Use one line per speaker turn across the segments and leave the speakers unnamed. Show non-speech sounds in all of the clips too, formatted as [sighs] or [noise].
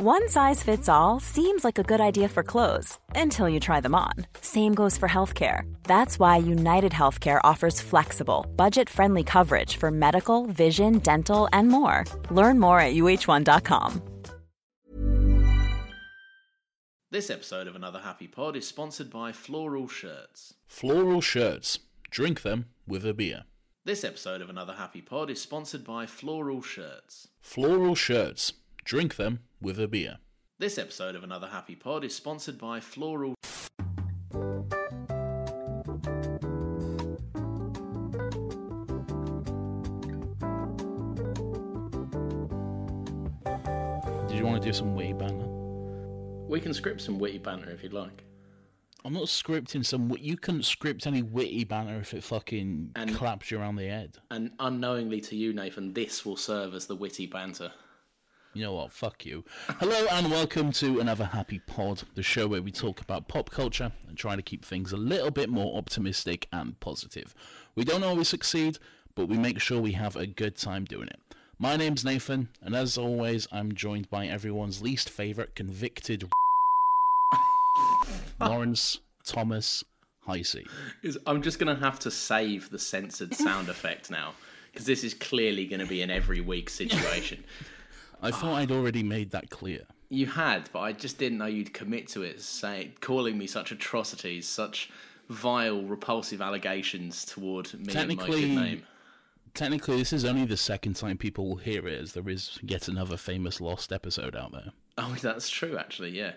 One size fits all seems like a good idea for clothes until you try them on. Same goes for healthcare. That's why United Healthcare offers flexible, budget friendly coverage for medical, vision, dental, and more. Learn more at uh1.com.
This episode of Another Happy Pod is sponsored by Floral Shirts.
Floral shirts. Drink them with a beer.
This episode of Another Happy Pod is sponsored by Floral Shirts.
Floral shirts. Drink them with a beer.
This episode of Another Happy Pod is sponsored by Floral
Did you want to do some witty banter?
We can script some witty banter if you'd like.
I'm not scripting some. You couldn't script any witty banter if it fucking
And-
claps you around the head.
And unknowingly to you, Nathan, this will serve as the witty banter.
You know what? Fuck you. Hello and welcome to another Happy Pod, the show where we talk about pop culture and try to keep things a little bit more optimistic and positive. We don't always succeed, but we make sure we have a good time doing it. My name's Nathan, and as always, I'm joined by everyone's least favourite convicted [laughs] Lawrence Thomas Heisey.
I'm just going to have to save the censored sound [laughs] effect now because this is clearly going to be an every week situation. [laughs]
I thought I'd already made that clear.
You had, but I just didn't know you'd commit to it, say, calling me such atrocities, such vile, repulsive allegations toward me and my
Technically-
good name.
Technically, this is only the second time people will hear it, as there is yet another famous lost episode out there.
Oh, [laughs] that's true, actually, yeah.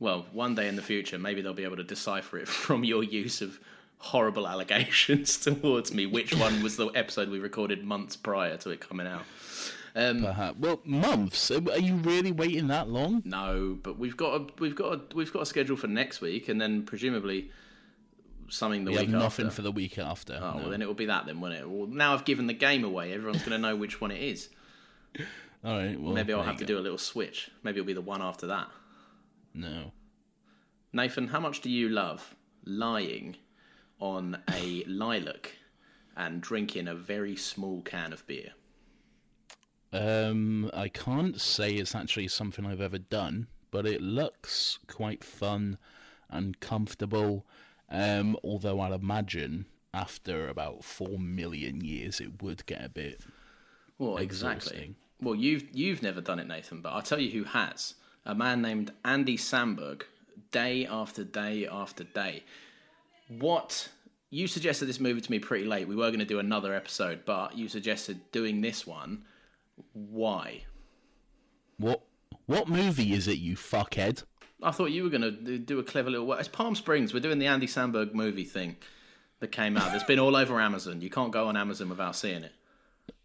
Well, one day in the future, maybe they'll be able to decipher it [laughs] from your use of horrible allegations [laughs] towards me, which one was the episode we recorded months prior to it coming out. Um,
Perhaps. Well, months. Are you really waiting that long?
No, but we've got a we've got a, we've got a schedule for next week, and then presumably something the
We
week
have nothing
after.
for the week after.
Oh,
no.
well, then it will be that then, won't it? Well, now I've given the game away. Everyone's going to know which one it is. [laughs]
All right. Well,
Maybe I'll have to
you
do a little switch. Maybe it'll be the one after that.
No.
Nathan, how much do you love lying on a lilac and drinking a very small can of beer?
Um, I can't say it's actually something I've ever done, but it looks quite fun and comfortable. Um, although I'd imagine after about four million years, it would get a bit.
Well, exactly.
Exhausting.
Well, you've you've never done it, Nathan, but I'll tell you who has. A man named Andy Samberg, day after day after day. What you suggested this movie to me pretty late. We were going to do another episode, but you suggested doing this one. Why?
What what movie is it, you fuckhead?
I thought you were going to do a clever little. It's Palm Springs. We're doing the Andy Samberg movie thing that came out. It's been all over Amazon. You can't go on Amazon without seeing it.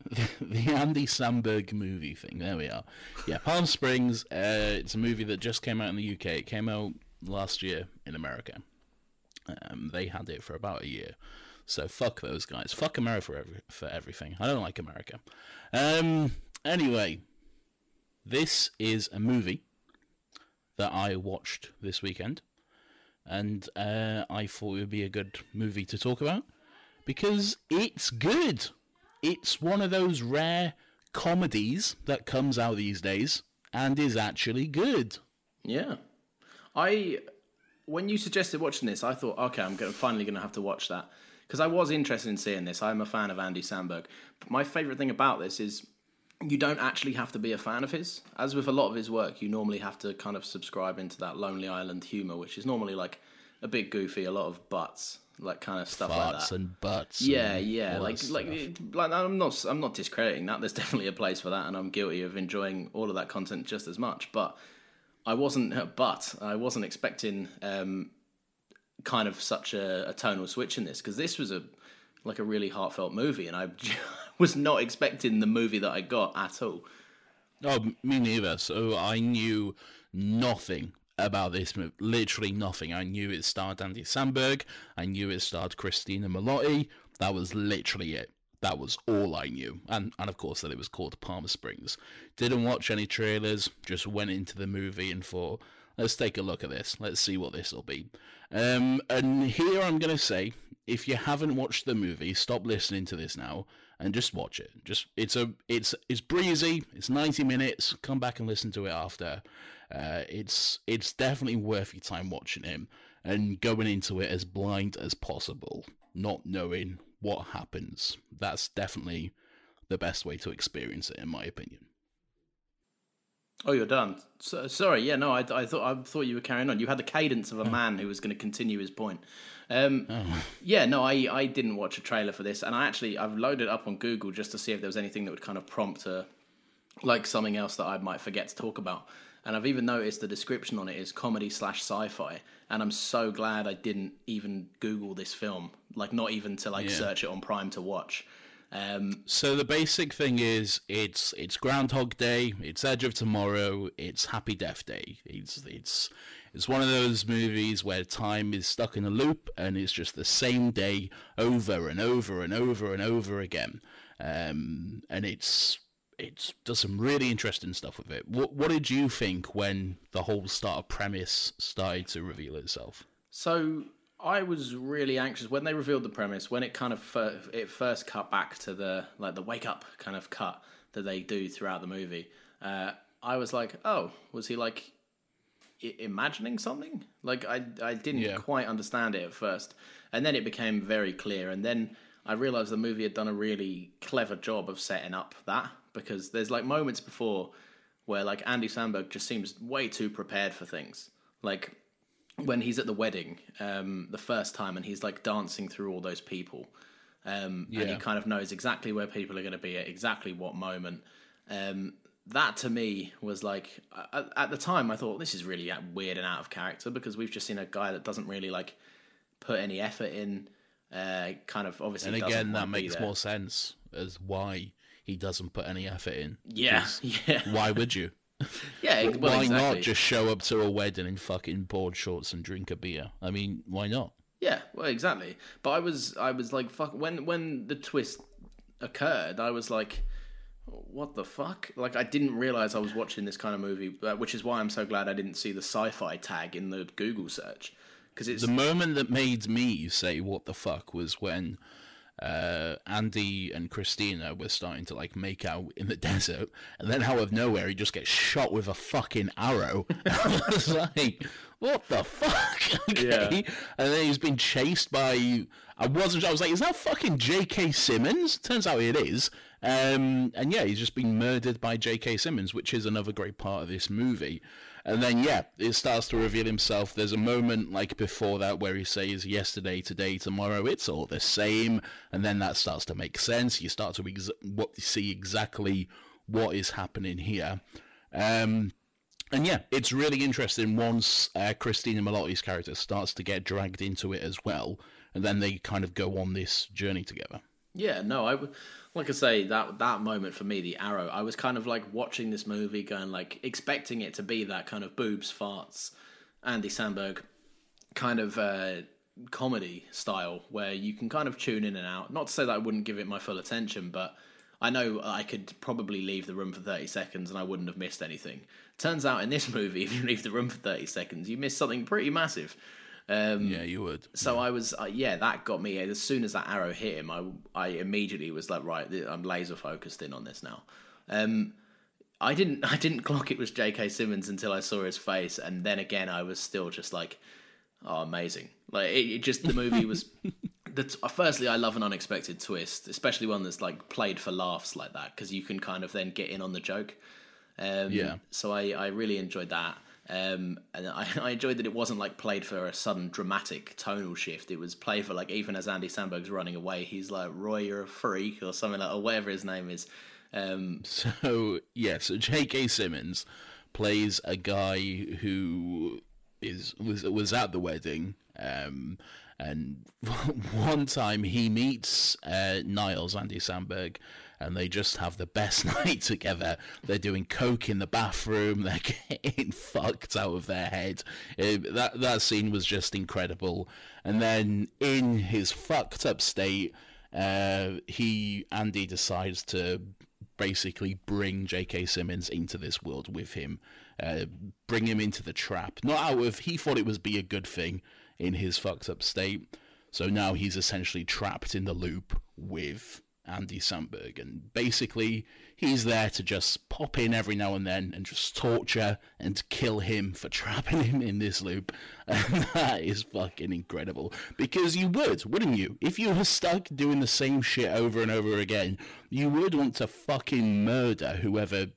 [laughs]
the Andy Samberg movie thing. There we are. Yeah, Palm Springs. Uh, it's a movie that just came out in the UK. It came out last year in America. Um, they had it for about a year. So fuck those guys. Fuck America for, every, for everything. I don't like America. Um, anyway, this is a movie that I watched this weekend, and uh, I thought it would be a good movie to talk about because it's good. It's one of those rare comedies that comes out these days and is actually good.
Yeah, I when you suggested watching this, I thought, okay, I'm gonna, finally going to have to watch that because I was interested in seeing this. I'm a fan of Andy Samberg. But my favorite thing about this is you don't actually have to be a fan of his. As with a lot of his work, you normally have to kind of subscribe into that Lonely Island humor, which is normally like a bit goofy, a lot of butts, like kind of stuff like
Farts
that.
and butts.
Yeah,
and
yeah, like like like I'm not I'm not discrediting that. There's [laughs] definitely a place for that, and I'm guilty of enjoying all of that content just as much. But I wasn't, but I wasn't expecting um, kind of such a, a tonal switch in this because this was a like a really heartfelt movie, and I [laughs] was not expecting the movie that I got at all.
Oh, me neither. So I knew nothing about this movie. Literally nothing. I knew it starred Andy Samberg. I knew it starred Christina Milioti. That was literally it. That was all I knew. And and of course that it was called Palm Springs. Didn't watch any trailers, just went into the movie and thought, let's take a look at this. Let's see what this will be. Um, and here I'm gonna say, if you haven't watched the movie, stop listening to this now and just watch it. Just it's a it's it's breezy. It's 90 minutes. Come back and listen to it after. Uh, it's it's definitely worth your time watching him and going into it as blind as possible, not knowing what happens. That's definitely the best way to experience it, in my opinion.
Oh, you're done. So, sorry, yeah, no, I, I thought I thought you were carrying on. You had the cadence of a man who was going to continue his point. Um, [laughs] Yeah, no, I, I didn't watch a trailer for this, and I actually I've loaded it up on Google just to see if there was anything that would kind of prompt a like something else that I might forget to talk about. And I've even noticed the description on it is comedy slash sci-fi, and I'm so glad I didn't even Google this film, like not even to like
Yeah.
search it on Prime to watch. Um,
So the basic thing is it's it's Groundhog Day, it's Edge of Tomorrow, it's Happy Death Day. It's it's it's one of those movies where time is stuck in a loop and it's just the same day over and over and over and over again. Um, and it's it's does some really interesting stuff with it. What what did you think when the whole start of premise started to reveal itself?
So I was really anxious when they revealed the premise. When it kind of fir- it first cut back to the like the wake up kind of cut that they do throughout the movie. Uh, I was like, oh, was he like I- imagining something? Like I I didn't
Yeah.
quite understand it at first, and then it became very clear. And then I realized the movie had done a really clever job of setting up that because there's like moments before where like Andy Samberg just seems way too prepared for things. Like when he's at the wedding um, the first time and he's like dancing through all those people um, and he kind of knows exactly where people are going to be at exactly what moment um, that to me was like at, at the time i thought this is really weird and out of character because we've just seen a guy that doesn't really like put any effort in uh, kind of obviously
And again, that makes more sense as why he doesn't put any effort in.
yeah [laughs] yeah
Why would you? [laughs]
yeah well,
why
exactly.
not just show up to a wedding in fucking board shorts and drink a beer? I mean, why not?
Yeah, well, exactly. But I was, I was like, fuck. When when the twist occurred, I was like, what the fuck? Like, I didn't realize I was watching this kind of movie, uh, which is why I'm so glad I didn't see the sci-fi tag in the Google search because it's
The moment that made me say "what the fuck" was when uh, Andy and Christina were starting to like make out in the [laughs] desert, and then out of nowhere he just gets shot with a fucking arrow. [laughs] I was like, "What the fuck?" [laughs] okay.
Yeah.
And then he's been chased by. I wasn't. I was like, "Is that fucking J.K. Simmons?" Turns out it is. Um, and yeah, he's just been murdered by J.K. Simmons, which is another great part of this movie. And then, yeah, it starts to reveal himself. There's a moment like before that where he says, yesterday, today, tomorrow, it's all the same. And then that starts to make sense. You start to ex- what, see exactly what is happening here. Um, and yeah, it's really interesting once uh, Christina Milioti's character starts to get dragged into it as well. And then they kind of go on this journey together.
Yeah, no, I like I say that that moment for me, the arrow. I was kind of like watching this movie, going like expecting it to be that kind of boobs, farts, Andy Samberg kind of uh, comedy style where you can kind of tune in and out. Not to say that I wouldn't give it my full attention, but I know I could probably leave the room for thirty seconds and I wouldn't have missed anything. Turns out in this [laughs] movie, if you leave the room for thirty seconds, you miss something pretty massive. Um,
Yeah, you would.
so I was, uh, yeah, that got me. As soon as that arrow hit him, I, I immediately was like, right, I'm laser focused in on this now. Um, I didn't, [laughs] I didn't clock it was J.K. Simmons until I saw his face, and then again, I was still just like, oh, amazing. Like it, it just the movie was, [laughs] the t- firstly, I love an unexpected twist, especially one that's like played for laughs like that, because you can kind of then get in on the joke. Um,
Yeah.
So I, I really enjoyed that. Um, and I, [laughs] I enjoyed that it wasn't like played for a sudden dramatic tonal shift. It was played for like even as Andy Samberg's running away, he's like Roy, you're a freak or something like or whatever his name is. Um,
So yeah, so J.K. Simmons plays a guy who is was was at the wedding, um, and [laughs] one time he meets uh, Nyles Andy Samberg, and they just have the best [laughs] night together. They're doing coke in the bathroom. [laughs] They're getting fucked out of their head. Uh, that that scene was just incredible. And then in his fucked up state, uh, he Andy decides to basically bring J.K. Simmons into this world with him, uh, bring him into the trap. Not out of he thought it was be a good thing in his fucked up state. So now he's essentially trapped in the loop with Andy Samberg, and basically he's there to just pop in every now and then and just torture and kill him for [laughs] trapping him in this loop. [laughs] And that is fucking incredible. Because you would, wouldn't you? If you were stuck doing the same shit over and over again, you would want to fucking murder whoever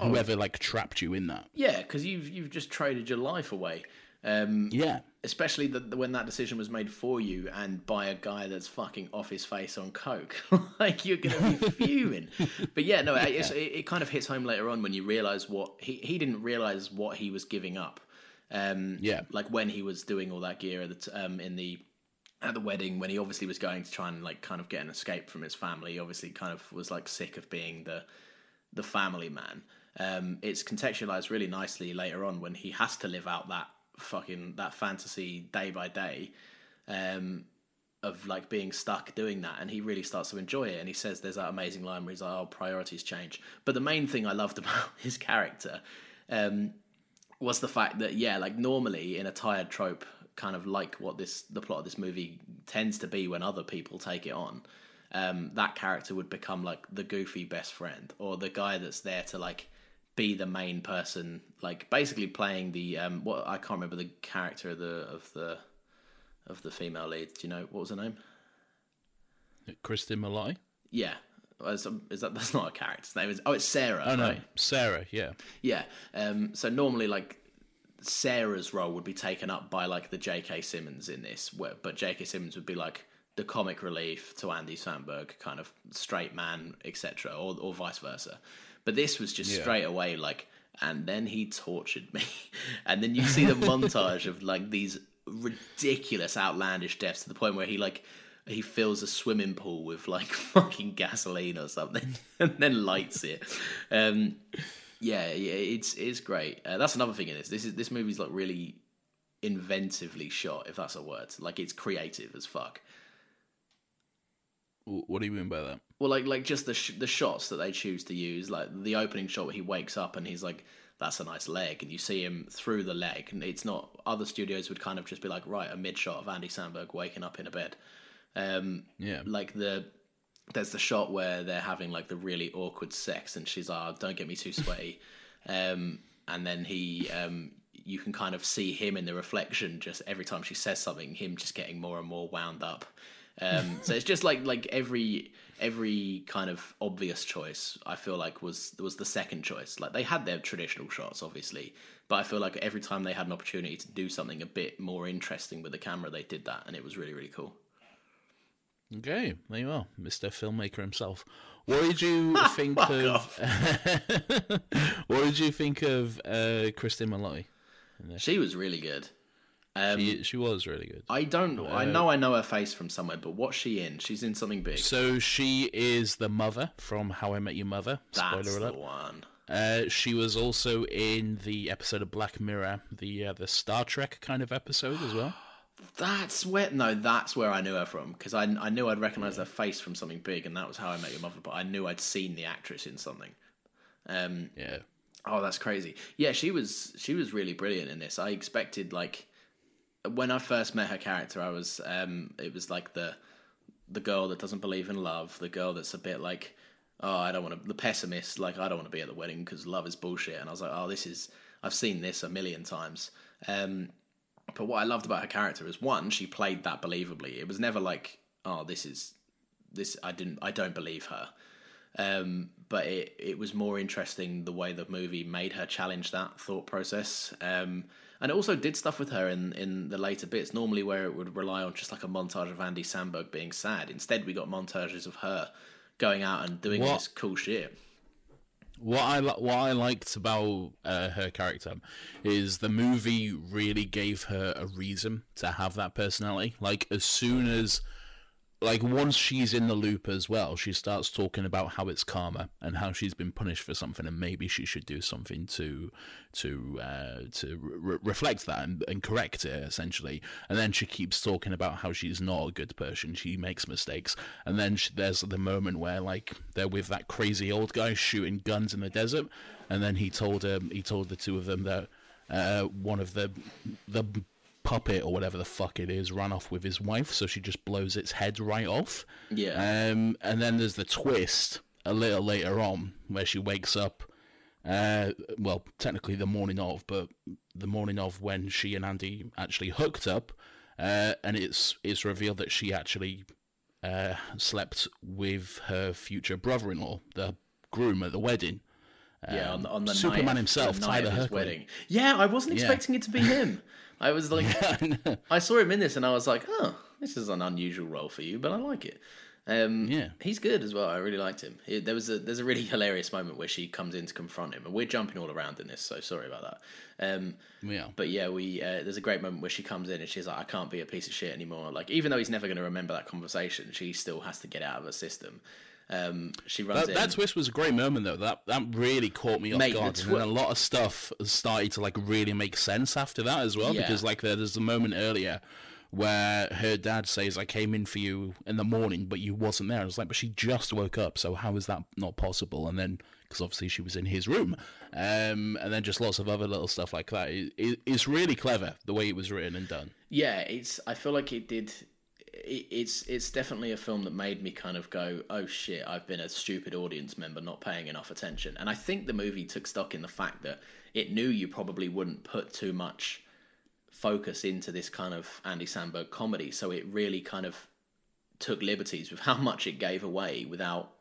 whoever like trapped you in that.
yeah, because you've you've just traded your life away. Um,
Yeah.
Especially the, when that decision was made for you and by a guy that's fucking off his face on coke [laughs] like you're gonna be [laughs] fuming but yeah no It's, it, it kind of hits home later on when you realize what he, he didn't realize what he was giving up um
Yeah.
like when he was doing all that gear at the um in the at the wedding when he obviously was going to try and like kind of get an escape from his family he obviously kind of was like sick of being the the family man. Um, it's contextualized really nicely later on when he has to live out that fucking that fantasy day by day um, of like being stuck doing that, and he really starts to enjoy it. And he says there's that amazing line where he's like, "Oh, priorities change." But the main thing I loved [laughs] about his character um, was the fact that yeah, like normally in a tired trope, kind of like what this the plot of this movie tends to be when other people take it on. Um, that character would become like the goofy best friend or the guy that's there to like be the main person, like basically playing the um, what I can't remember the character of the of the of the female lead. Do you know what was her name?
Cristin Milioti.
Yeah, is, is that [laughs] that's not a character's name? Is oh, it's Sarah.
Oh no,
right?
Sarah. Yeah.
Yeah. Um, so normally, like Sarah's role would be taken up by like the J.K. Simmons in this, where, but J.K. Simmons would be like the comic relief to Andy Samberg, kind of straight man, etc., or or vice versa. But this was just
Yeah.
straight away like, and then he tortured me, [laughs] and then you see the montage of like these ridiculous, outlandish deaths to the point where he like. He fills a swimming pool with like [laughs] fucking gasoline or something, [laughs] and then lights it. Um, yeah, yeah, it's it's great. Uh, that's another thing in this. This is this movie's like really inventively shot, if that's a word. Like it's creative as fuck.
What do you mean by that?
Well, like like just the sh- the shots that they choose to use, like the opening shot where he wakes up and he's like, "That's a nice leg," and you see him through the leg, and it's not. Other studios would kind of just be like, "Right, a mid shot of Andy Samberg waking up in a bed." Um,
Yeah.
like the there's the shot where they're having like the really awkward sex and she's like oh, don't get me too sweaty [laughs] um and then he um you can kind of see him in the reflection just every time she says something him just getting more and more wound up um [laughs] so it's just like like every every kind of obvious choice i feel like was was the second choice like they had their traditional shots obviously but i feel like every time they had an opportunity to do something a bit more interesting with the camera they did that and it was really really cool
Okay, there you are, Mr. Filmmaker himself. What did you [laughs] think of? [laughs] what did you think of uh, Cristin Milioti?
she was really good um
She, she was really good.
I don't. know I know I know her face from somewhere, but what's she in? She's in something big.
So she is the mother from How I Met Your Mother.
That's
Spoiler
the
alert.
one.
Uh, she was also in the episode of Black Mirror, the uh, the Star Trek kind of episode as well. [gasps]
That's where. No, that's where I knew her from because I I knew I'd recognise her face from something big, and that was how I met your mother. But I knew I'd seen the actress in something. Um.
Yeah.
Oh, that's crazy. Yeah, she was she was really brilliant in this. I expected like when I first met her character, I was um it was like the the girl that doesn't believe in love, the girl that's a bit like oh, I don't want to the pessimist, like I don't want to be at the wedding because love is bullshit. And I was like, oh, this is I've seen this a million times. Um but what I loved about her character is one, she played that believably. It was never like oh, this is this. I didn't. I don't believe her. Um, but it it was more interesting the way the movie made her challenge that thought process. Um, and it also did stuff with her in, in the later bits. Normally, where it would rely on just like a montage of Andy Samberg being sad, instead we got montages of her going out and doing
What-
this cool shit.
What I what I liked about uh, her character is the movie really gave her a reason to have that personality. Like as soon as, like once she's in the loop as well, she starts talking about how it's karma and how she's been punished for something, and maybe she should do something to to uh, to re- reflect that and, and correct it essentially. And then she keeps talking about how she's not a good person. She makes mistakes, and then she, there's the moment where like they're with that crazy old guy shooting guns in the desert, and then he told her he told the two of them that uh, one of the the puppet or whatever the fuck it is ran off with his wife, so she just blows its head right off.
Yeah.
Um, and then there's the twist a little later on where she wakes up. Uh, well, technically the morning of, but the morning of when she and Andy actually hooked up, uh, and it's it's revealed that she actually uh, slept with her future brother-in-law, the groom at the wedding.
Yeah, on, the- on the
Superman
night of-
himself, Tyler
his wedding. Yeah, I wasn't
Yeah.
expecting it to be him. [laughs] I was like, I saw him in this, and I was like, oh, this is an unusual role for you, but I like it. Um,
Yeah.
he's good as well. I really liked him. He- there was a there's a really [laughs] hilarious moment where she comes in to confront him, and we're jumping all around in this, so sorry about that. Um,
Yeah.
but yeah, we uh, there's a great moment where she comes in and she's like, I can't be a piece of shit anymore. Like even though he's never going to remember that conversation, she still has to get out of her system. Um, she runs
That,
in.
that twist was a great moment though. That that really caught me off
Mate,
guard.
twi-
and then a lot of stuff started to like really make sense after that as well.
Yeah.
Because like there- there's a moment earlier where her dad says, "I came in for you in the morning, but you wasn't there." I was like, "But she just woke up, so how is that not possible?" And then because obviously she was in his room, um, and then just lots of other little stuff like that. It, it, it's really clever the way it was written and done.
yeah it's i feel like it did it's it's definitely a film that made me kind of go oh shit i've been a stupid audience member not paying enough attention and i think the movie took stock in the fact that it knew you probably wouldn't put too much focus into this kind of andy samberg comedy so it really kind of took liberties with [laughs] how much it gave away without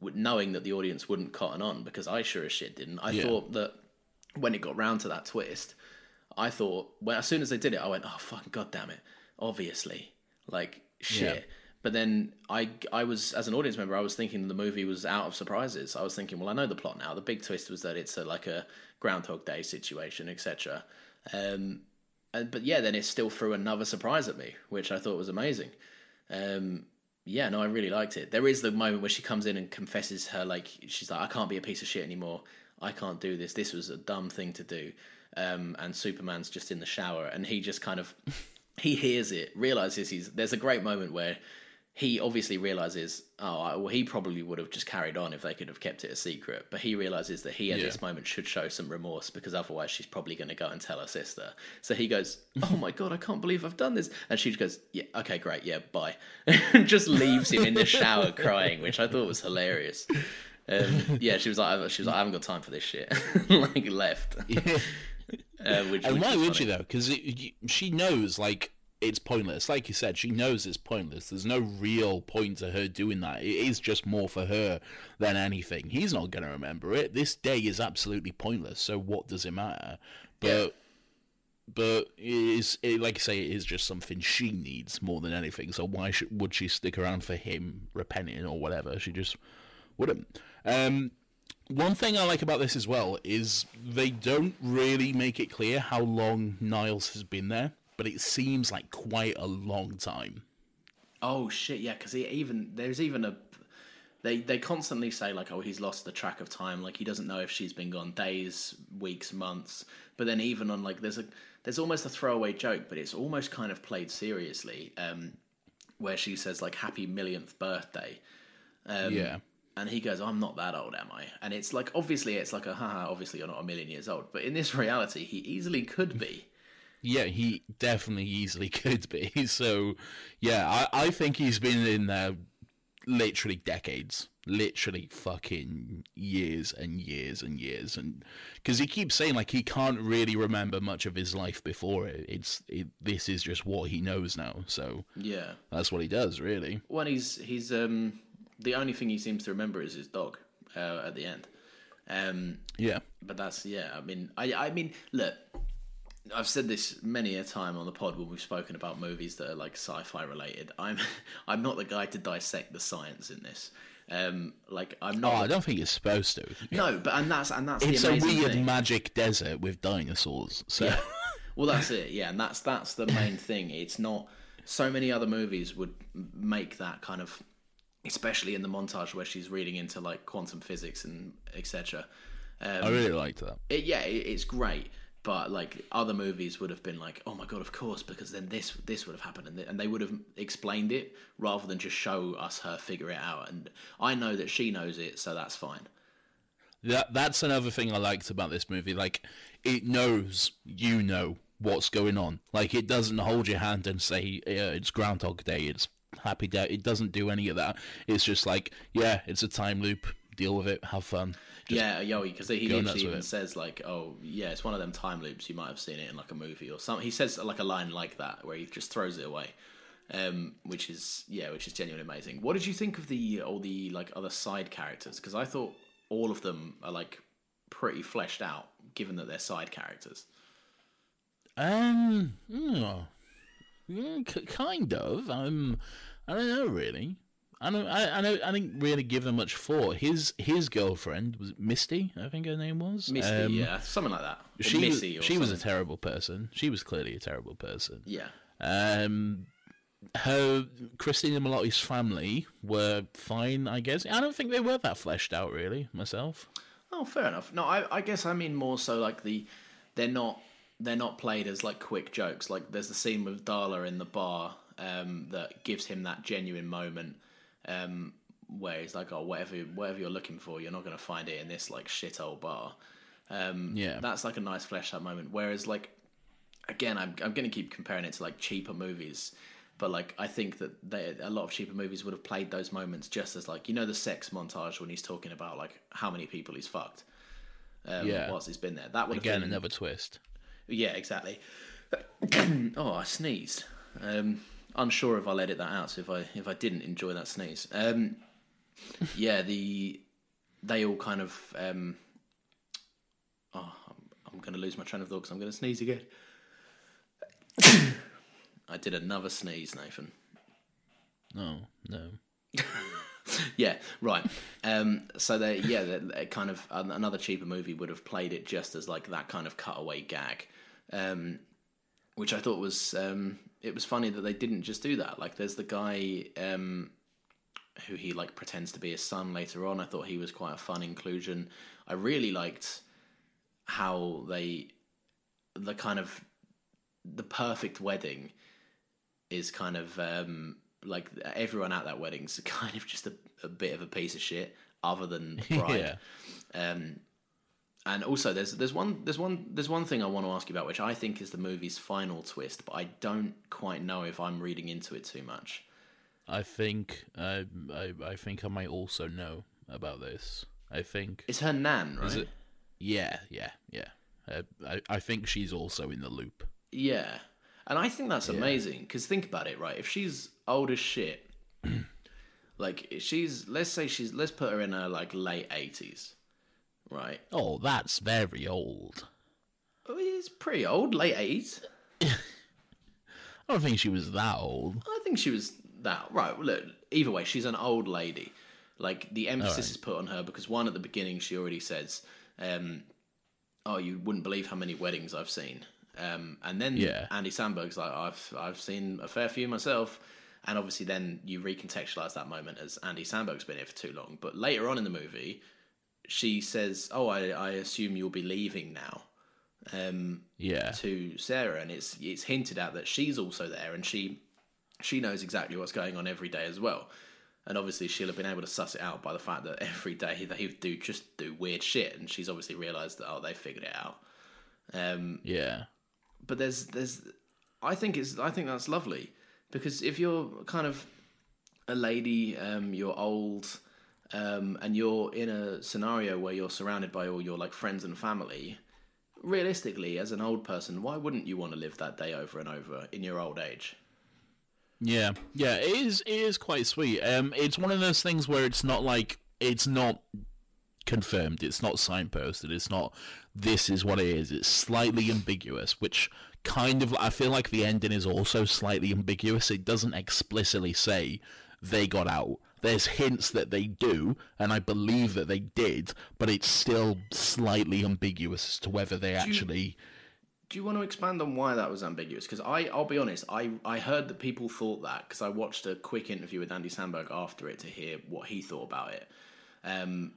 knowing that the audience wouldn't cotton on because i sure as shit didn't i
Yeah.
thought that when it got round to that twist I thought when as soon as they did it, I went, "Oh fucking god damn it!" Obviously, like shit.
Yeah.
But then I I was as an audience member, I was thinking the movie was out of surprises. I was thinking, well, I know the plot now. The big twist was that it's a, like a Groundhog Day situation, etc. Um, but yeah, then it still threw another surprise at me, which I thought was amazing. Um, yeah, no, I really liked it. There is the moment where she comes in and confesses her like she's like, I can't be a piece of shit anymore. I can't do this. This was a dumb thing to do. Um, and Superman's just in the shower, and he just kind of [laughs] he hears it, realizes he's. There's a great moment where he obviously realizes, oh, I- well, he probably would have just carried on if they could have kept it a secret. But he realizes that he, at
Yeah.
this moment, should show some remorse because otherwise she's probably going to go and tell her sister. So he goes, oh my god, I can't believe I've done this. And she goes, yeah, okay, great, yeah, bye, and [laughs] just leaves him in the shower [laughs] crying, which I thought was hilarious. Um, yeah, she was like, she was like, I haven't got time for this shit. [laughs] like left. Uh,
And why would
funny.
you though? Because she knows like it's pointless. Like you said, she knows it's pointless. There's no real point to her doing that. It is just more for her than anything. He's not going to remember it. This day is absolutely pointless. So what does it matter? But
Yeah.
but it is it, like I say, it is just something she needs more than anything. So why should, would she stick around for him repenting or whatever? She just wouldn't. Um, one thing I like about this as well is they don't really make it clear how long Nyles has been there, but it seems like quite a long time.
Oh shit, yeah, because even there's even a they they constantly say like, oh, he's lost the track of time. Like he doesn't know if she's been gone days, weeks, months. But then even on like there's a there's almost a throwaway joke, but it's almost kind of played seriously, um, where she says like happy millionth birthday. Um,
yeah.
And he goes, I'm not that old, am I? And it's like, obviously, it's like a, haha, obviously you're not a million years old. But in this reality, he easily could be.
Yeah, he definitely easily [laughs] could be. So, yeah, I, I think he's been in there literally decades, literally fucking years and years and years, and because he keeps saying like he can't really remember much of his life before it. It's it, this is just what he knows now, so
Yeah.
that's what he does, really.
When he's he's um the only thing he seems to remember is his dog uh, at the end. Um,
Yeah,
but that's yeah. I mean, I I mean, look, I've said this many a time on the pod when we've spoken about movies that are like sci-fi related. I'm [laughs] I'm not the guy to dissect the science in this. Um, like I'm
oh,
not.
I don't think you're supposed to.
no, but and that's and that's
It's
the
a weird
thing.
magic desert with dinosaurs. So [laughs]
Well, that's it. Yeah, and that's that's the main thing. It's not. So many other movies would make that kind of, especially in the montage where she's reading into like quantum physics and etc. Um,
I really liked that.
it, yeah, it, it's great. But like other movies would have been like, oh my god, of course, because then this this would have happened, and, th- and they would have explained it rather than just show us her figure it out. And I know that she knows it, so that's fine.
That that's another thing I liked about this movie. Like it knows you know what's going on. Like it doesn't hold your hand and say yeah, it's Groundhog Day, it's Happy Day. It doesn't do any of that. It's just like yeah, it's a time loop. Deal with it. Have fun. Just
yeah, Yoey, because he literally even says like, "Oh, yeah, it's one of them time loops. You might have seen it in like a movie or something." He says like a line like that where he just throws it away, um, which is yeah, which is genuinely amazing. What did you think of the all the like other side characters? Because I thought all of them are like pretty fleshed out, given that they're side characters.
Um, yeah, yeah, k- kind of. Um, I don't know really. I don't. I, I don't. I didn't really give them much thought. His his girlfriend was Misty. I think her name was
Misty,
Um,
yeah, something like that. Or
She
Missy or
she was a terrible person. She was clearly a terrible person.
yeah.
Um, her Christina Milioti's family were fine, I guess. I don't think they were that fleshed out, really. Myself.
Oh, fair enough. No, I, I guess I mean more so like the they're not they're not played as like quick jokes. Like there's the scene with Darla in the bar um, that gives him that genuine moment um, where he's like, "Oh, whatever whatever you're looking for, you're not going to find it in this like shit old bar." Um,
Yeah.
that's like a nice fleshed out moment. Whereas like again, I'm I'm going to keep comparing it to like cheaper movies. But like, I think that they, a lot of cheaper movies would have played those moments just as like you know the sex montage when he's talking about like how many people he's fucked um,
Yeah.
whilst he's been there. That would
Again,
been,
another twist.
Yeah, exactly. [clears throat] oh, I sneezed. Um, unsure if I'll edit that out. So if I if I didn't enjoy that sneeze, um, yeah, the they all kind of. Um, oh, I'm, I'm going to lose my train of thought because I'm going to sneeze again. [coughs] I did another sneeze, Nathan.
No, no. [laughs] [laughs]
Yeah, right. Um, so they, yeah, they, they kind of another cheaper movie would have played it just as like that kind of cutaway gag, um, which I thought was um, it was funny that they didn't just do that. Like, there's the guy um, who he like pretends to be his son later on. I thought he was quite a fun inclusion. I really liked how they the kind of the perfect wedding is kind of um, like everyone at that wedding's [laughs] kind of just a, a bit of a piece of shit, other than the [laughs] bride.
Yeah.
Um, and also, there's there's one there's one there's one thing I want to ask you about, which I think is the movie's final twist, but I don't quite know if I'm reading into it too much.
I think uh, I I think I might also know about this. I think
It's her nan, right?
Is it? Yeah, yeah, yeah. Uh, I I think she's also in the loop.
Yeah, and I think that's amazing because think about it, right? If she's old as shit, [clears throat] like she's let's say she's let's put her in her like late eighties, right?
Oh, that's very old.
Oh, It's pretty old, late eighties. [laughs]
I don't think she was that old.
I think she was that right. Look, either way, she's an old lady. Like the emphasis is put on her because one at the beginning she already says, um, "Oh, you wouldn't believe how many weddings I've seen." Um, and then
Yeah.
Andy Samberg's like, "I've I've seen a fair few myself." And obviously, then you recontextualize that moment as Andy Samberg's been here for too long. But later on in the movie, she says, "Oh, I, I assume you'll be leaving now." Um,
Yeah,
to Sarah, and it's it's hinted at that she's also there, and she she knows exactly what's going on every day as well. And obviously, she'll have been able to suss it out by the fact that every day they do just do weird shit, and she's obviously realised that oh, they figured it out. Um,
yeah,
but there's there's I think it's I think that's lovely because if you're kind of a lady, um, you're old, um, and you're in a scenario where you're surrounded by all your like friends and family, realistically, as an old person, why wouldn't you want to live that day over and over in your old age?
Yeah, yeah, it is. It is quite sweet. Um, it's one of those things where it's not like it's not confirmed. It's not signposted. It's not. This is what it is. It's slightly ambiguous, which kind of I feel like the ending is also slightly ambiguous. It doesn't explicitly say they got out. There's hints that they do, and I believe that they did, but it's still slightly ambiguous as to whether they actually.
Do you want to expand on why that was ambiguous? Because I, I'll be honest, I, I heard that people thought that because I watched a quick interview with Andy Samberg after it to hear what he thought about it. Um,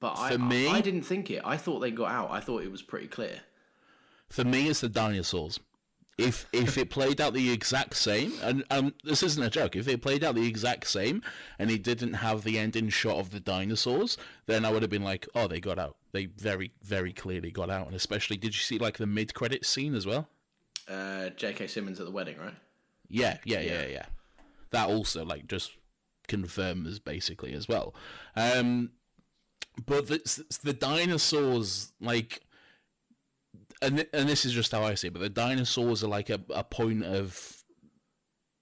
but I,
me-
I, I didn't think it. I thought they got out. I thought it was pretty clear.
For me, it's the dinosaurs. If if it played out the exact same, and um, this isn't a joke, if it played out the exact same, and it didn't have the ending shot of the dinosaurs, then I would have been like, oh, they got out. They very very clearly got out, and especially, did you see like the mid credit scene as well?
Uh, J.K. Simmons at the wedding, right?
Yeah, yeah, yeah, yeah. That also like just confirms basically as well. Um, but the, the dinosaurs like. And, and this is just how I see it, but the dinosaurs are like a, a point of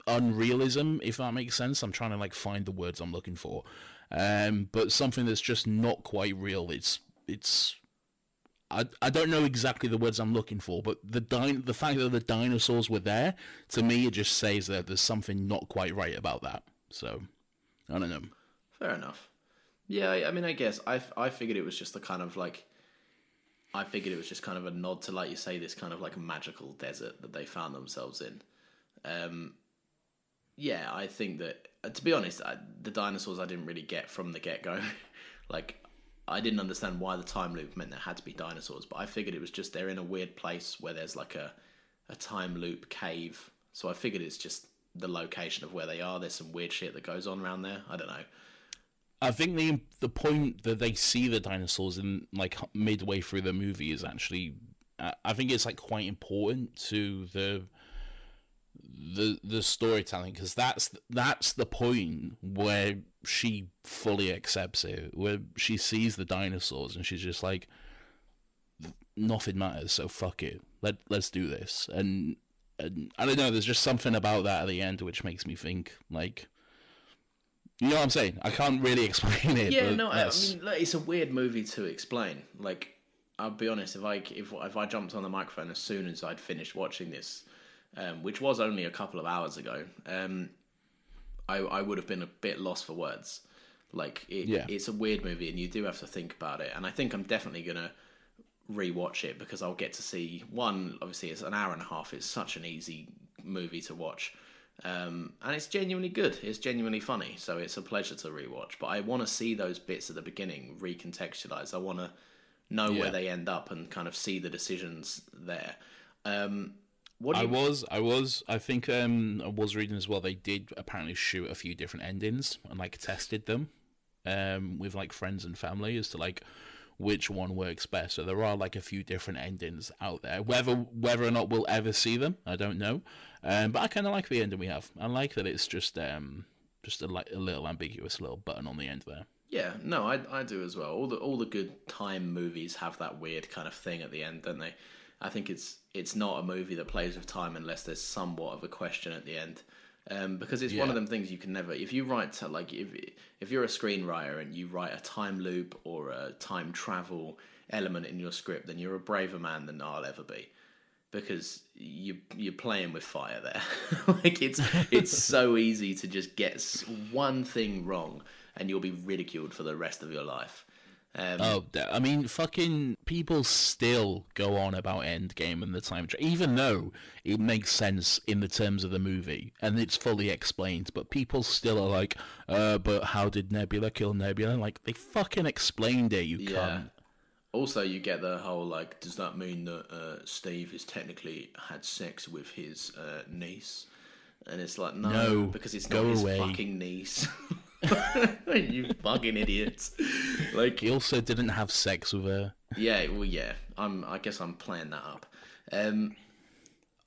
unrealism, if that makes sense. I'm trying to like find the words I'm looking for, um, but something that's just not quite real. It's it's I, I don't know exactly the words I'm looking for, but the din- the fact that the dinosaurs were there to me it just says that there's something not quite right about that. So I don't know.
Fair enough. Yeah, I, mean, I guess I, I figured it was just a kind of like, I figured it was just kind of a nod to, like you say, this kind of like magical desert that they found themselves in. Um, yeah, I think that uh, to be honest, I, the dinosaurs I didn't really get from the get go. [laughs] like, I didn't understand why the time loop meant there had to be dinosaurs, but I figured it was just they're in a weird place where there's like a a time loop cave. So I figured it's just the location of where they are. There's some weird shit that goes on around there. I don't know.
I think the the point that they see the dinosaurs in like midway through the movie is actually I think it's like quite important to the the the storytelling because that's that's the point where she fully accepts it where she sees the dinosaurs and she's just like nothing matters so fuck it. Let let's do this. And, and I don't know there's just something about that at the end which makes me think like you know what I'm saying? I can't really [laughs] explain it.
Yeah, no, I, I mean, look, it's a weird movie to explain. Like, I'll be honest, if I if if I jumped on the microphone as soon as I'd finished watching this, um, which was only a couple of hours ago, um, I I would have been a bit lost for words. Like, it,
Yeah.
it's a weird movie, and you do have to think about it. And I think I'm definitely gonna rewatch it because I'll get to see one. Obviously, it's an hour and a half. It's such an easy movie to watch. Um, and it's genuinely good. It's genuinely funny, so it's a pleasure to rewatch. But I want to see those bits at the beginning recontextualized. I want to know
Yeah.
where they end up and kind of see the decisions there. Um, what do
I was, I was, I think um, I was reading as well. They did apparently shoot a few different endings and like tested them um, with like friends and family as to like which one works best. So there are like a few different endings out there. Whether whether or not we'll ever see them, I don't know. Um, but I kind of like the ending we have. I like that it's just um, just a, like a little ambiguous little button on the end there.
Yeah, no, I I do as well. All the all the good time movies have that weird kind of thing at the end, don't they? I think it's it's not a movie that plays with time unless there's somewhat of a question at the end. Um, because it's one of them things you can never. If you write to, like if if you're a screenwriter and you write a time loop or a time travel element in your script, then you're a braver man than I'll ever be because you you're playing with fire there. [laughs] like it's it's so easy to just get one thing wrong and you'll be ridiculed for the rest of your life. Um,
Oh, I mean, fucking people still go on about Endgame and the time travel, even though it makes sense in the terms of the movie and it's fully explained. But people still are like, uh, but how did Nebula kill Nebula? Like they fucking explained it. You
yeah.
can't.
Also, you get the whole like, does that mean that uh, Steve has technically had sex with his uh, niece? And it's like, no,
No,
because it's
go
not his
away.
fucking niece. [laughs] [laughs] you fucking idiots! Like,
He also didn't have sex with her.
Yeah, well, yeah. I'm. I guess I'm playing that up. Um,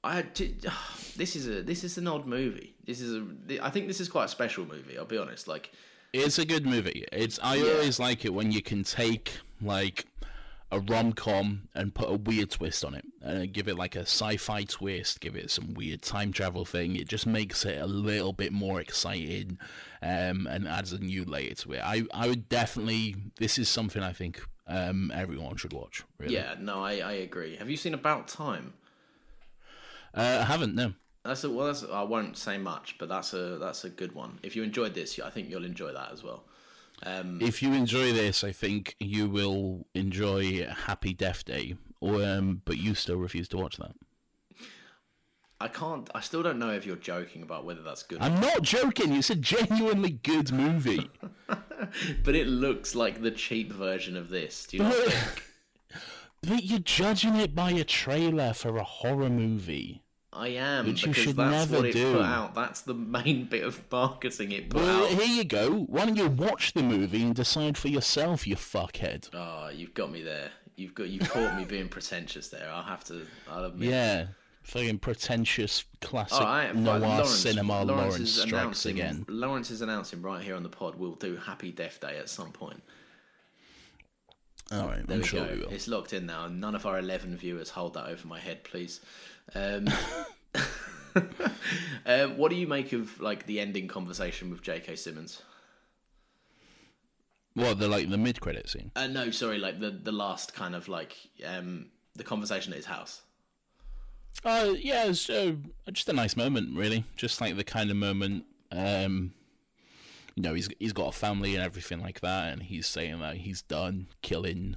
I did, [sighs] this is a this is an odd movie. This is a I think this is quite a special movie. I'll be honest. Like
It's a good movie. It's I
Yeah.
always like it when you can take like a rom com and put a weird twist on it, and give it like a sci-fi twist, give it some weird time travel thing. It just makes it a little bit more exciting, um, and adds a new layer to it. I I would definitely. This is something I think um, everyone should watch. Really.
yeah, no, I, I agree. Have you seen About Time?
Uh, I haven't no.
That's a, well. That's, I won't say much, but that's a that's a good one. If you enjoyed this, I think you'll enjoy that as well. Um,
If you enjoy this, I think you will enjoy Happy Death Day. Or, um, but you still refuse to watch that.
I can't. I still don't know if you're joking about whether that's good.
I'm not joking. It's a genuinely good movie. [laughs] [laughs]
but it looks like the cheap version of this. Do you not [laughs] think?
but you're judging it by a trailer for a horror movie.
I am
Which you
because
should
that's
never
what it
do.
put out. That's the main [laughs] bit of marketing it put
Well,
out.
here you go. Why don't you watch the movie and decide for yourself, you fuckhead?
Oh, you've got me there. You've got you caught me being pretentious there. I'll have to. I'll admit.
Yeah. Fucking pretentious classic
right,
noir.
Lawrence,
cinema. Lawrence,
is
strikes again.
Lawrence is announcing right here on the pod. We'll do Happy Death Day at some point.
All right,
There
I'm
we
sure
go.
we will.
It's locked in now. None of our eleven viewers hold that over my head, please. Um, [laughs] [laughs] uh, what do you make of like the ending conversation with J.K. Simmons?
What the like the mid credit scene?
Uh, no, sorry, like the the last kind of like um, the conversation at his house.
Uh, yeah, it's uh, just a nice moment, really. Just like the kind of moment, um, you know, he's he's got a family and everything like that, and he's saying that he's done killing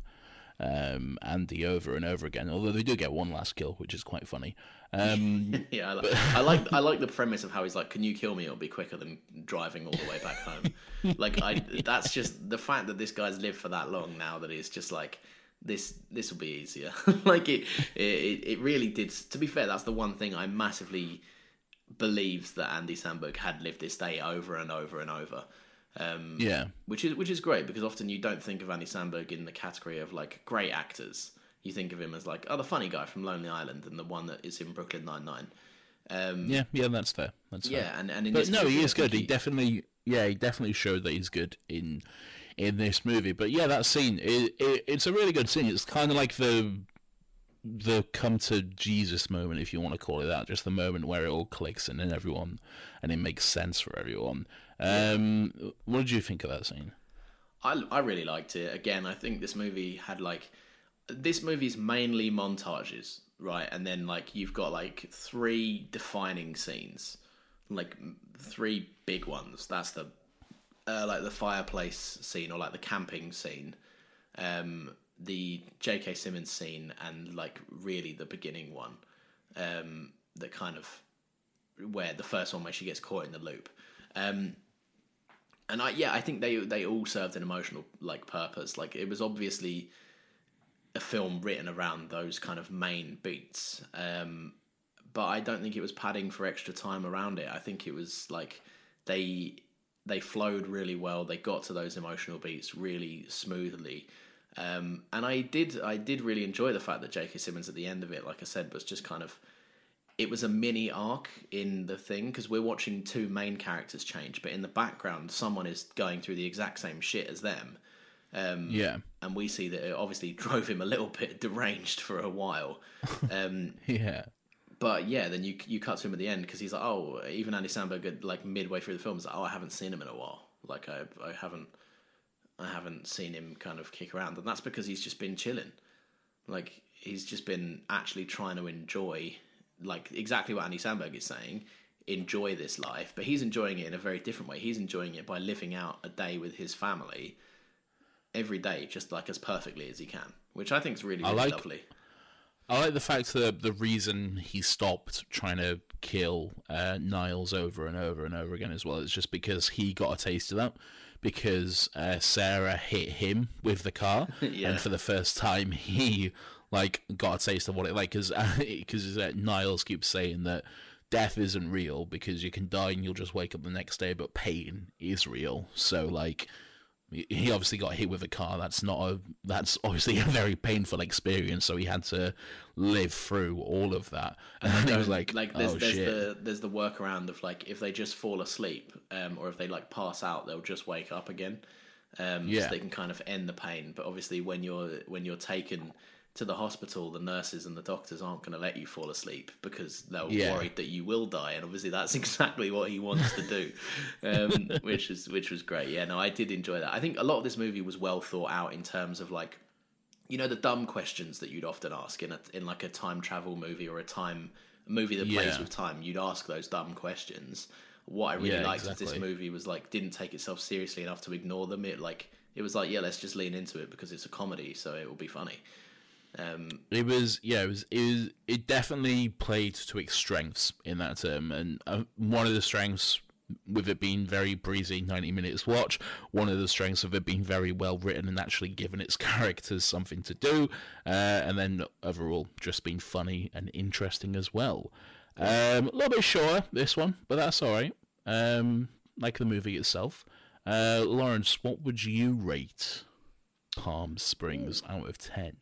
um, Andy over and over again. Although they do get one last kill, which is quite funny. Um, [laughs]
Yeah, I, li- I like I like the premise of how he's like, "Can you kill me? It'll be quicker than driving all the way back home." [laughs] like, I that's just the fact that this guy's lived for that long now that it's just like this this will be easier. [laughs] like it, it it really did. To be fair, that's the one thing I massively believed that Andy Samberg had lived this day over and over and over. Um,
yeah,
which is which is great because often you don't think of Andy Samberg in the category of like great actors. You think of him as like oh the funny guy from Lonely Island and the one that is in Brooklyn Nine Nine. Um,
yeah, yeah. That's fair. That's fair.
yeah, and and in
but no, he is good. He definitely, yeah, he definitely showed that he's good in in this movie. But yeah, that scene, it, it, it's a really good scene. It's kind of like the the come to Jesus moment, if you want to call it that. Just the moment where it all clicks and then everyone, and it makes sense for everyone. Um, What did you think of that scene?
I I really liked it. Again, I think this movie had like this movie's mainly montages, right? And then like you've got like three defining scenes, like three big ones. That's the uh, like the fireplace scene or like the camping scene, um, the J.K. Simmons scene, and like really the beginning one, um, that kind of where the first one where she gets caught in the loop. Um, and I yeah, I think they they all served an emotional like purpose. Like it was obviously a film written around those kind of main beats. Um, but I don't think it was padding for extra time around it. I think it was like they they flowed really well. They got to those emotional beats really smoothly. Um, and I did I did really enjoy the fact that J.K. Simmons at the end of it, like I said, was just kind of it was a mini arc in the thing because we're watching two main characters change, but in the background, someone is going through the exact same shit as them. Um,
Yeah,
and we see that it obviously [laughs] drove him a little bit deranged for a while. Um, [laughs]
yeah,
but yeah, then you you cut to him at the end because he's like, oh, even Andy Samberg, like midway through the film, is like, oh, I haven't seen him in a while. Like I I haven't I haven't seen him kind of kick around, and that's because he's just been chilling. Like he's just been actually trying to enjoy, like exactly what Andy Samberg is saying, enjoy this life. But he's enjoying it in a very different way. He's enjoying it by living out a day with his family every day, just like as perfectly as he can, which I think is really, really
like-
lovely.
I like the fact that the reason he stopped trying to kill uh, Nyles over and over and over again as well is just because he got a taste of that. Because uh, Sarah hit him with the car, [laughs]
Yeah.
and for the first time, [laughs] he like got a taste of what it like. Because because [laughs] uh, Nyles keeps saying that death isn't real because you can die and you'll just wake up the next day, but pain is real. So like he obviously got hit with a car. That's not a that's obviously a very painful experience. So he had to live through all of that. And then he was like,
like there's,
"Oh
there's
shit!"
the there's the workaround of like if they just fall asleep, um, or if they like pass out, they'll just wake up again. Um,
Yeah.
so they can kind of end the pain. But obviously, when you're when you're taken to the hospital, the nurses and the doctors aren't going to let you fall asleep because they're
Yeah.
worried that you will die. And obviously, that's [laughs] exactly what he wants to do, um, [laughs] which is which was great. Yeah, no, I did enjoy that. I think a lot of this movie was well thought out in terms of like you know the dumb questions that you'd often ask in a in like a time travel movie or a time a movie that plays
Yeah.
with time. You'd ask those dumb questions. What I really
Yeah,
liked is this movie was like didn't take itself seriously enough to ignore them. It like it was like yeah, let's just lean into it because it's a comedy, so it will be funny. Um,
It was, yeah, it was, it was, it definitely played to its strengths in that term, and uh, one of the strengths with it being very breezy, ninety minutes watch, one of the strengths of it being very well written and actually giving its [laughs] characters something to do, uh, and then overall just being funny and interesting as well. Um, a little bit shorter this one, but that's all right. Um, like the movie itself. Uh, Lawrence, what would you rate Palm Springs out of ten?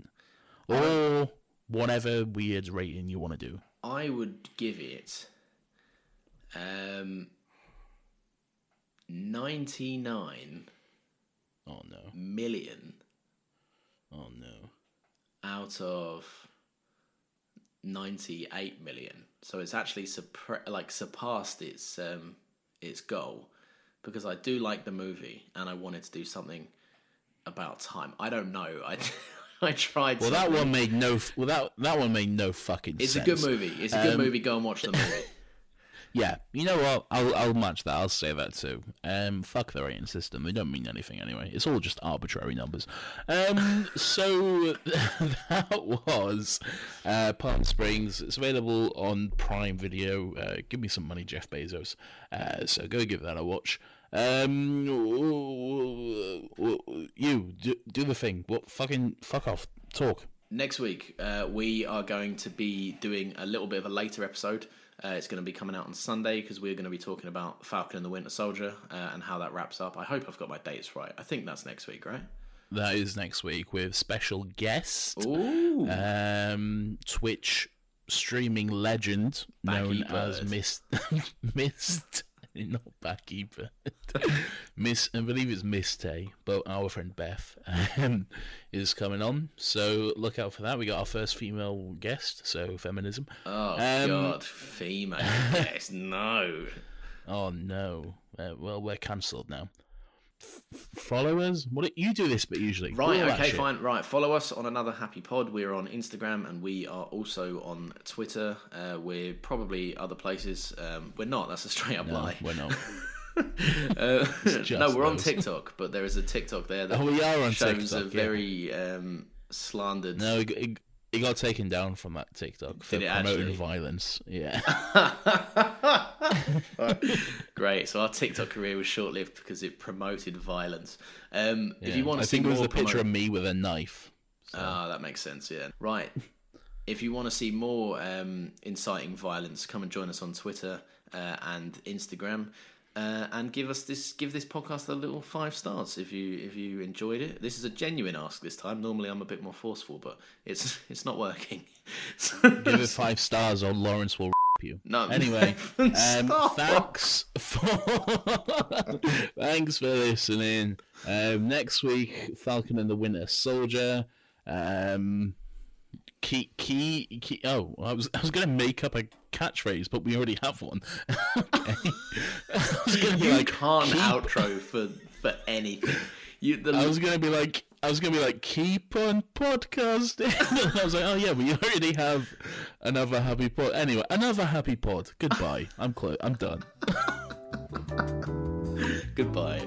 Or whatever weird rating you want to do.
I would give it um 99
oh no!
million
Oh no!
out of 98 million. So it's actually suppre- like surpassed its um, its goal because I do like the movie and I wanted to do something about time. I don't know. I [laughs] [laughs] I tried.
Well, that one [laughs] made no. Well, that that one made no fucking
It's
sense.
a good movie. It's a good
Um,
movie. Go and watch the [laughs] movie.
Yeah, you know what? I'll I'll match that. I'll say that too. Um, fuck the rating system. They don't mean anything anyway. It's all just arbitrary numbers. Um, so that was uh, Palm Springs. It's available on Prime Video. Uh, give me some money, Jeff Bezos. Uh, so go give that a watch. Um, you do, do the thing. What fucking fuck off. Talk.
Next week, uh, we are going to be doing a little bit of a later episode. Uh, it's going to be coming out on Sunday because we're going to be talking about Falcon and the Winter Soldier uh, and how that wraps up. I hope I've got my dates right. I think that's next week, right?
That is next week with special guest.
Ooh.
um, Twitch streaming legend known as. Miss [laughs] Mist, [laughs] not Baggy [laughs] Bird, Miss. I believe it's Miss Tay, but our friend Beth um, [laughs] is coming on. So look out for that. We got our first female guest, so feminism.
Oh
Um,
God, female. yes, no.
Oh no! Uh, well, we're cancelled now. Followers? What do- you do this but usually?
Right, okay, fine. Right, follow us on another Happy Pod. We're on Instagram and we are also on Twitter. Uh, we're probably other places. Um, we're not. That's a straight up
No,
lie.
we're not. [laughs]
Uh, [laughs] no, we're on. TikTok, but there is a TikTok there that
Oh, we are on
shows a
TikTok, yeah.
very um, slandered.
No, it, it got taken down from that TikTok for promoting
actually?
violence. Yeah. [laughs]
Great. So our TikTok career was short lived because it promoted violence. Um, If you want
I
to see more.
I think it was the picture of me with a knife.
Ah, that makes sense. Yeah. Right. if you want to see more um, inciting violence, come and join us on Twitter uh, and Instagram, uh, and give us this give this podcast a little five stars if you if you enjoyed it. This is a genuine ask this time. Normally I'm a bit more forceful, but it's [laughs] it's not working. [laughs]
Give it five stars or Lawrence will r [laughs] you.
No.
Anyway, um, thanks for thanks for listening. Um, next week, Falcon and the Winter Soldier. Um, key, key, key. Oh, I was I was gonna make up a catchphrase, but we already have one. [laughs] okay. I was gonna be
you
like,
can't
keep-
outro for for anything. You the
I was gonna be like, I was gonna be like, keep on podcasting. [laughs] I was like, oh yeah, we already have another happy pod. Anyway, another happy pod. Goodbye. I'm close. I'm done. [laughs]
goodbye.